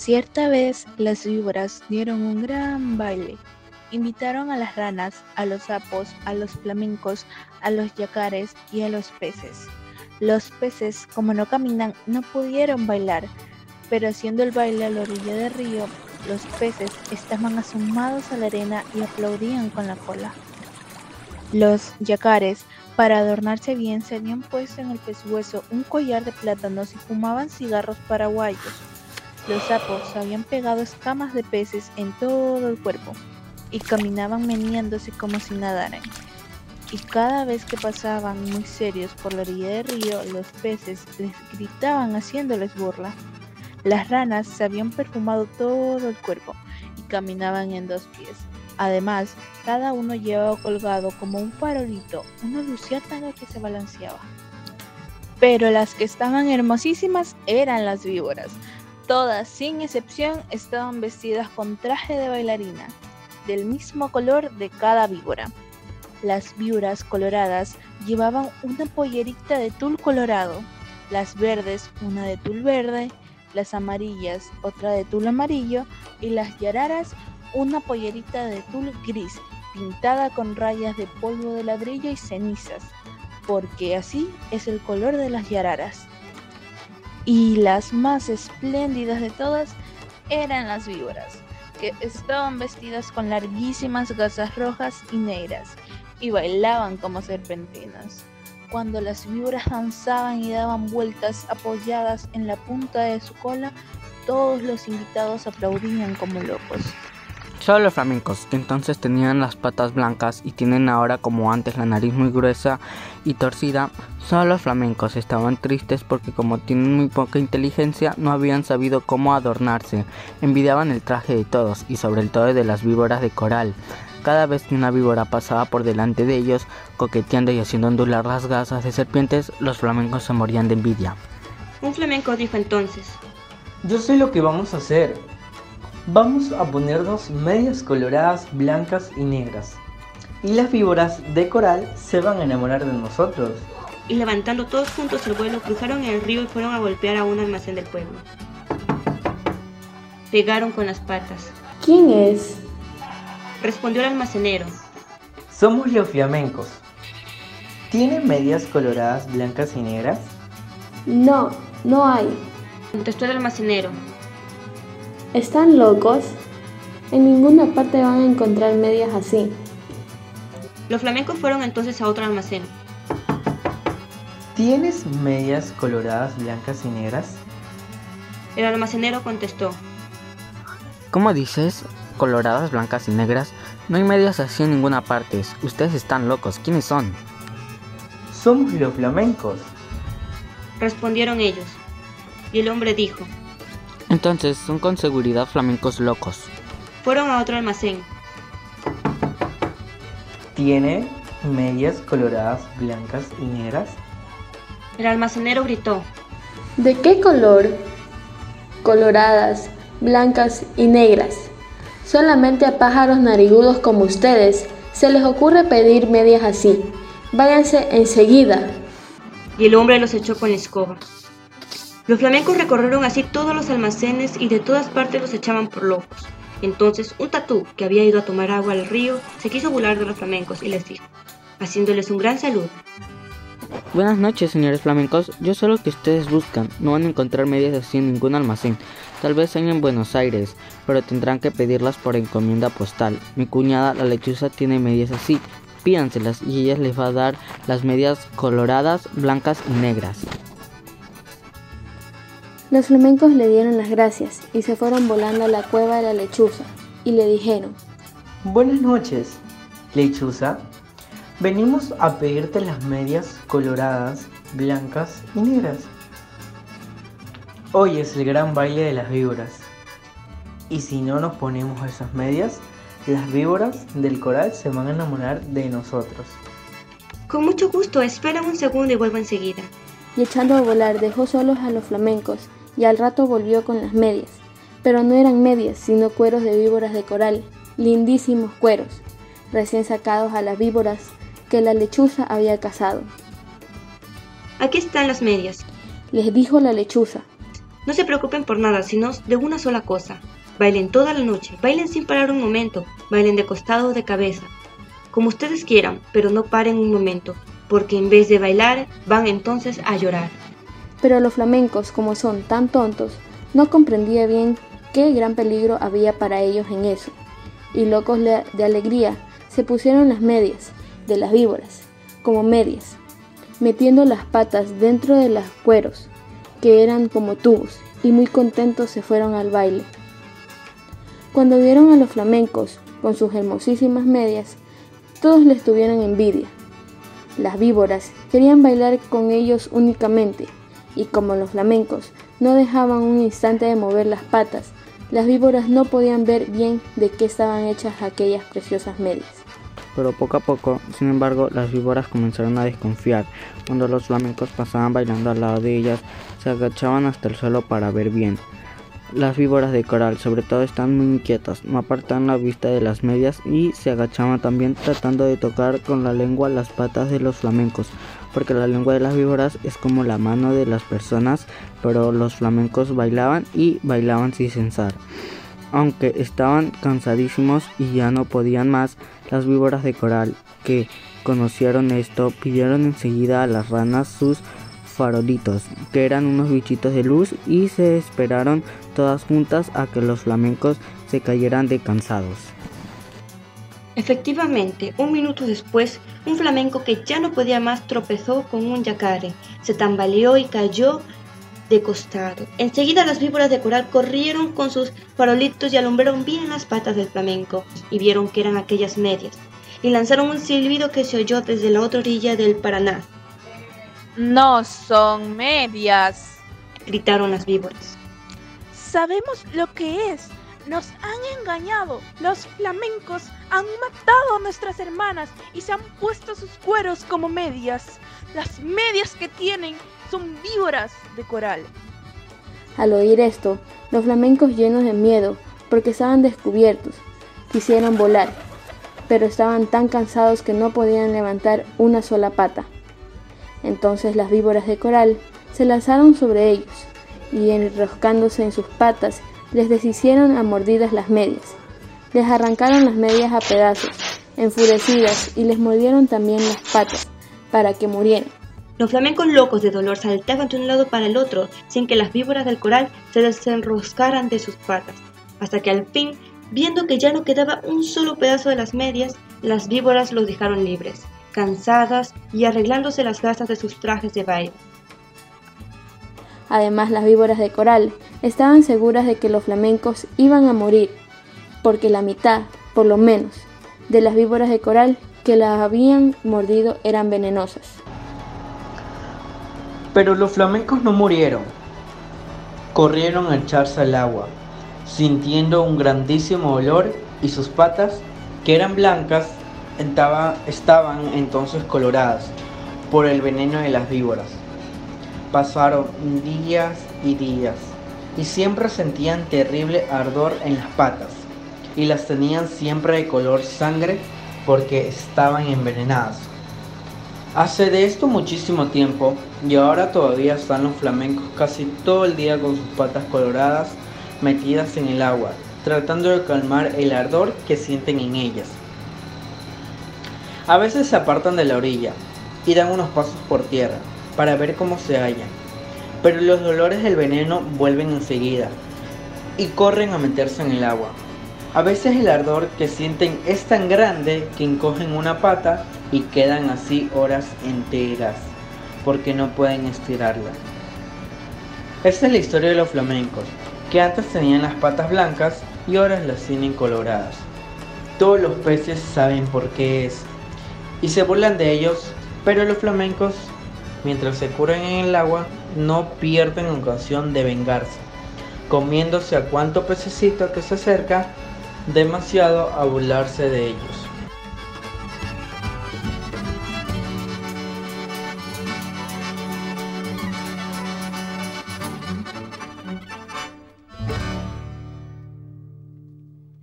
Cierta vez las víboras dieron un gran baile. Invitaron a las ranas, a los sapos, a los flamencos, a los yacares y a los peces. Los peces, como no caminan, no pudieron bailar, pero haciendo el baile a la orilla del río, los peces estaban asomados a la arena y aplaudían con la cola. Los yacares, para adornarse bien, se habían puesto en el pescuezo un collar de plátanos y fumaban cigarros paraguayos. Los sapos habían pegado escamas de peces en todo el cuerpo y caminaban meneándose como si nadaran. Y cada vez que pasaban muy serios por la orilla del río, los peces les gritaban haciéndoles burla. Las ranas se habían perfumado todo el cuerpo y caminaban en dos pies. Además, cada uno llevaba colgado como un farolito una luciérnaga que se balanceaba. Pero las que estaban hermosísimas eran las víboras. Todas, sin excepción, estaban vestidas con traje de bailarina, del mismo color de cada víbora. Las víboras coloradas llevaban una pollerita de tul colorado, las verdes una de tul verde, las amarillas otra de tul amarillo y las yararas una pollerita de tul gris pintada con rayas de polvo de ladrillo y cenizas, porque así es el color de las yararas y las más espléndidas de todas eran las víboras, que estaban vestidas con larguísimas gasas rojas y negras y bailaban como serpentinas. Cuando las víboras danzaban y daban vueltas apoyadas en la punta de su cola, todos los invitados aplaudían como locos. Solo los flamencos, que entonces tenían las patas blancas y tienen ahora como antes la nariz muy gruesa y torcida, solo los flamencos estaban tristes porque como tienen muy poca inteligencia no habían sabido cómo adornarse, envidiaban el traje de todos y sobre el todo de las víboras de coral. Cada vez que una víbora pasaba por delante de ellos, coqueteando y haciendo ondular las gasas de serpientes, los flamencos se morían de envidia. Un flamenco dijo entonces, Yo sé lo que vamos a hacer. Vamos a ponernos medias coloradas, blancas y negras. Y las víboras de coral se van a enamorar de nosotros. y levantando todos juntos el vuelo, cruzaron el río y fueron a golpear a un almacén del pueblo. Pegaron con las patas. ¿Quién es? Respondió el almacenero. Somos los flamencos. ¿Tienen medias coloradas, blancas y negras? No, no hay. Contestó el almacenero. ¿Están locos? En ninguna parte van a encontrar medias así. Los flamencos fueron entonces a otro almacén. ¿Tienes medias coloradas, blancas y negras? El almacenero contestó. ¿Cómo dices? Coloradas, blancas y negras. No hay medias así en ninguna parte. Ustedes están locos. ¿Quiénes son? Somos los flamencos. Respondieron ellos. Y el hombre dijo. Entonces son con seguridad flamencos locos. Fueron a otro almacén. ¿Tiene medias coloradas, blancas y negras? El almacenero gritó. ¿De qué color? Coloradas, blancas y negras. Solamente a pájaros narigudos como ustedes se les ocurre pedir medias así. Váyanse enseguida. Y el hombre los echó con la escoba. Los flamencos recorrieron así todos los almacenes y de todas partes los echaban por locos. Entonces un tatú, que había ido a tomar agua al río, se quiso burlar de los flamencos y les dijo, haciéndoles un gran saludo. Buenas noches, señores flamencos. Yo sé lo que ustedes buscan. No van a encontrar medias así en ningún almacén. Tal vez hay en Buenos Aires, pero tendrán que pedirlas por encomienda postal. Mi cuñada, la lechuza, tiene medias así. Pídanselas y ella les va a dar las medias coloradas, blancas y negras. Los flamencos le dieron las gracias y se fueron volando a la cueva de la lechuza y le dijeron, Buenas noches, lechuza. Venimos a pedirte las medias coloradas, blancas y negras. Hoy es el gran baile de las víboras. Y si no nos ponemos esas medias, las víboras del coral se van a enamorar de nosotros. Con mucho gusto, espera un segundo y vuelvo enseguida. y echando a volar dejó solos a los flamencos y al rato volvió con las medias. Pero no eran medias, sino cueros de víboras de coral, lindísimos cueros, recién sacados a las víboras que la lechuza había cazado. Aquí están las medias. Les dijo la lechuza, No se preocupen por nada, sino de una sola cosa. Bailen toda la noche, bailen sin parar un momento, bailen de costado o de cabeza, como ustedes quieran, pero no paren un momento, porque en vez de bailar, van entonces a llorar. Pero los flamencos, como son tan tontos, no comprendía bien qué gran peligro había para ellos en eso, y locos de alegría se pusieron las medias de las víboras, como medias, metiendo las patas dentro de los cueros, que eran como tubos, y muy contentos se fueron al baile. Cuando vieron a los flamencos con sus hermosísimas medias, todos les tuvieron envidia. Las víboras querían bailar con ellos únicamente, y como los flamencos no dejaban un instante de mover las patas, las víboras no podían ver bien de qué estaban hechas aquellas preciosas medias. Pero poco a poco, sin embargo, las víboras comenzaron a desconfiar. Cuando los flamencos pasaban bailando al lado de ellas, se agachaban hasta el suelo para ver bien. Las víboras de coral sobre todo están muy inquietas, no apartan la vista de las medias y se agachaban también tratando de tocar con la lengua las patas de los flamencos, porque la lengua de las víboras es como la mano de las personas, pero los flamencos bailaban y bailaban sin censar. Aunque estaban cansadísimos y ya no podían más, las víboras de coral que conocieron esto pidieron enseguida a las ranas sus farolitos, que eran unos bichitos de luz, y se esperaron todas juntas a que los flamencos se cayeran de cansados. Efectivamente, un minuto después, un flamenco que ya no podía más tropezó con un yacare, se tambaleó y cayó de costado. Enseguida las víboras de coral corrieron con sus farolitos y alumbraron bien las patas del flamenco y vieron que eran aquellas medias y lanzaron un silbido que se oyó desde la otra orilla del Paraná. No son medias, gritaron las víboras. Sabemos lo que es. Nos han engañado. Los flamencos han matado a nuestras hermanas y se han puesto sus cueros como medias. Las medias que tienen son víboras de coral. Al oír esto, los flamencos llenos de miedo, porque estaban descubiertos, quisieron volar, pero estaban tan cansados que no podían levantar una sola pata. Entonces las víboras de coral se lanzaron sobre ellos y enroscándose en sus patas les deshicieron a mordidas las medias. Les arrancaron las medias a pedazos, enfurecidas, y les mordieron también las patas, para que murieran. Los flamencos locos de dolor saltaban de un lado para el otro, sin que las víboras del coral se desenroscaran de sus patas, hasta que al fin, viendo que ya no quedaba un solo pedazo de las medias, las víboras los dejaron libres cansadas y arreglándose las gastas de sus trajes de baile. Además, las víboras de coral estaban seguras de que los flamencos iban a morir, porque la mitad, por lo menos, de las víboras de coral que las habían mordido eran venenosas. Pero los flamencos no murieron. Corrieron a echarse al agua, sintiendo un grandísimo olor y sus patas, que eran blancas, estaban entonces coloradas por el veneno de las víboras. Pasaron días y días y siempre sentían terrible ardor en las patas y las tenían siempre de color sangre porque estaban envenenadas. Hace de esto muchísimo tiempo y ahora todavía están los flamencos casi todo el día con sus patas coloradas metidas en el agua, tratando de calmar el ardor que sienten en ellas. A veces se apartan de la orilla y dan unos pasos por tierra para ver cómo se hallan, pero los dolores del veneno vuelven enseguida y corren a meterse en el agua. A veces el ardor que sienten es tan grande que encogen una pata y quedan así horas enteras porque no pueden estirarla. Esta es la historia de los flamencos, que antes tenían las patas blancas y ahora las tienen coloradas. Todos los peces saben por qué es y se burlan de ellos, pero los flamencos, mientras se curan en el agua, no pierden ocasión de vengarse, comiéndose a cuanto pececito que se acerca demasiado a burlarse de ellos.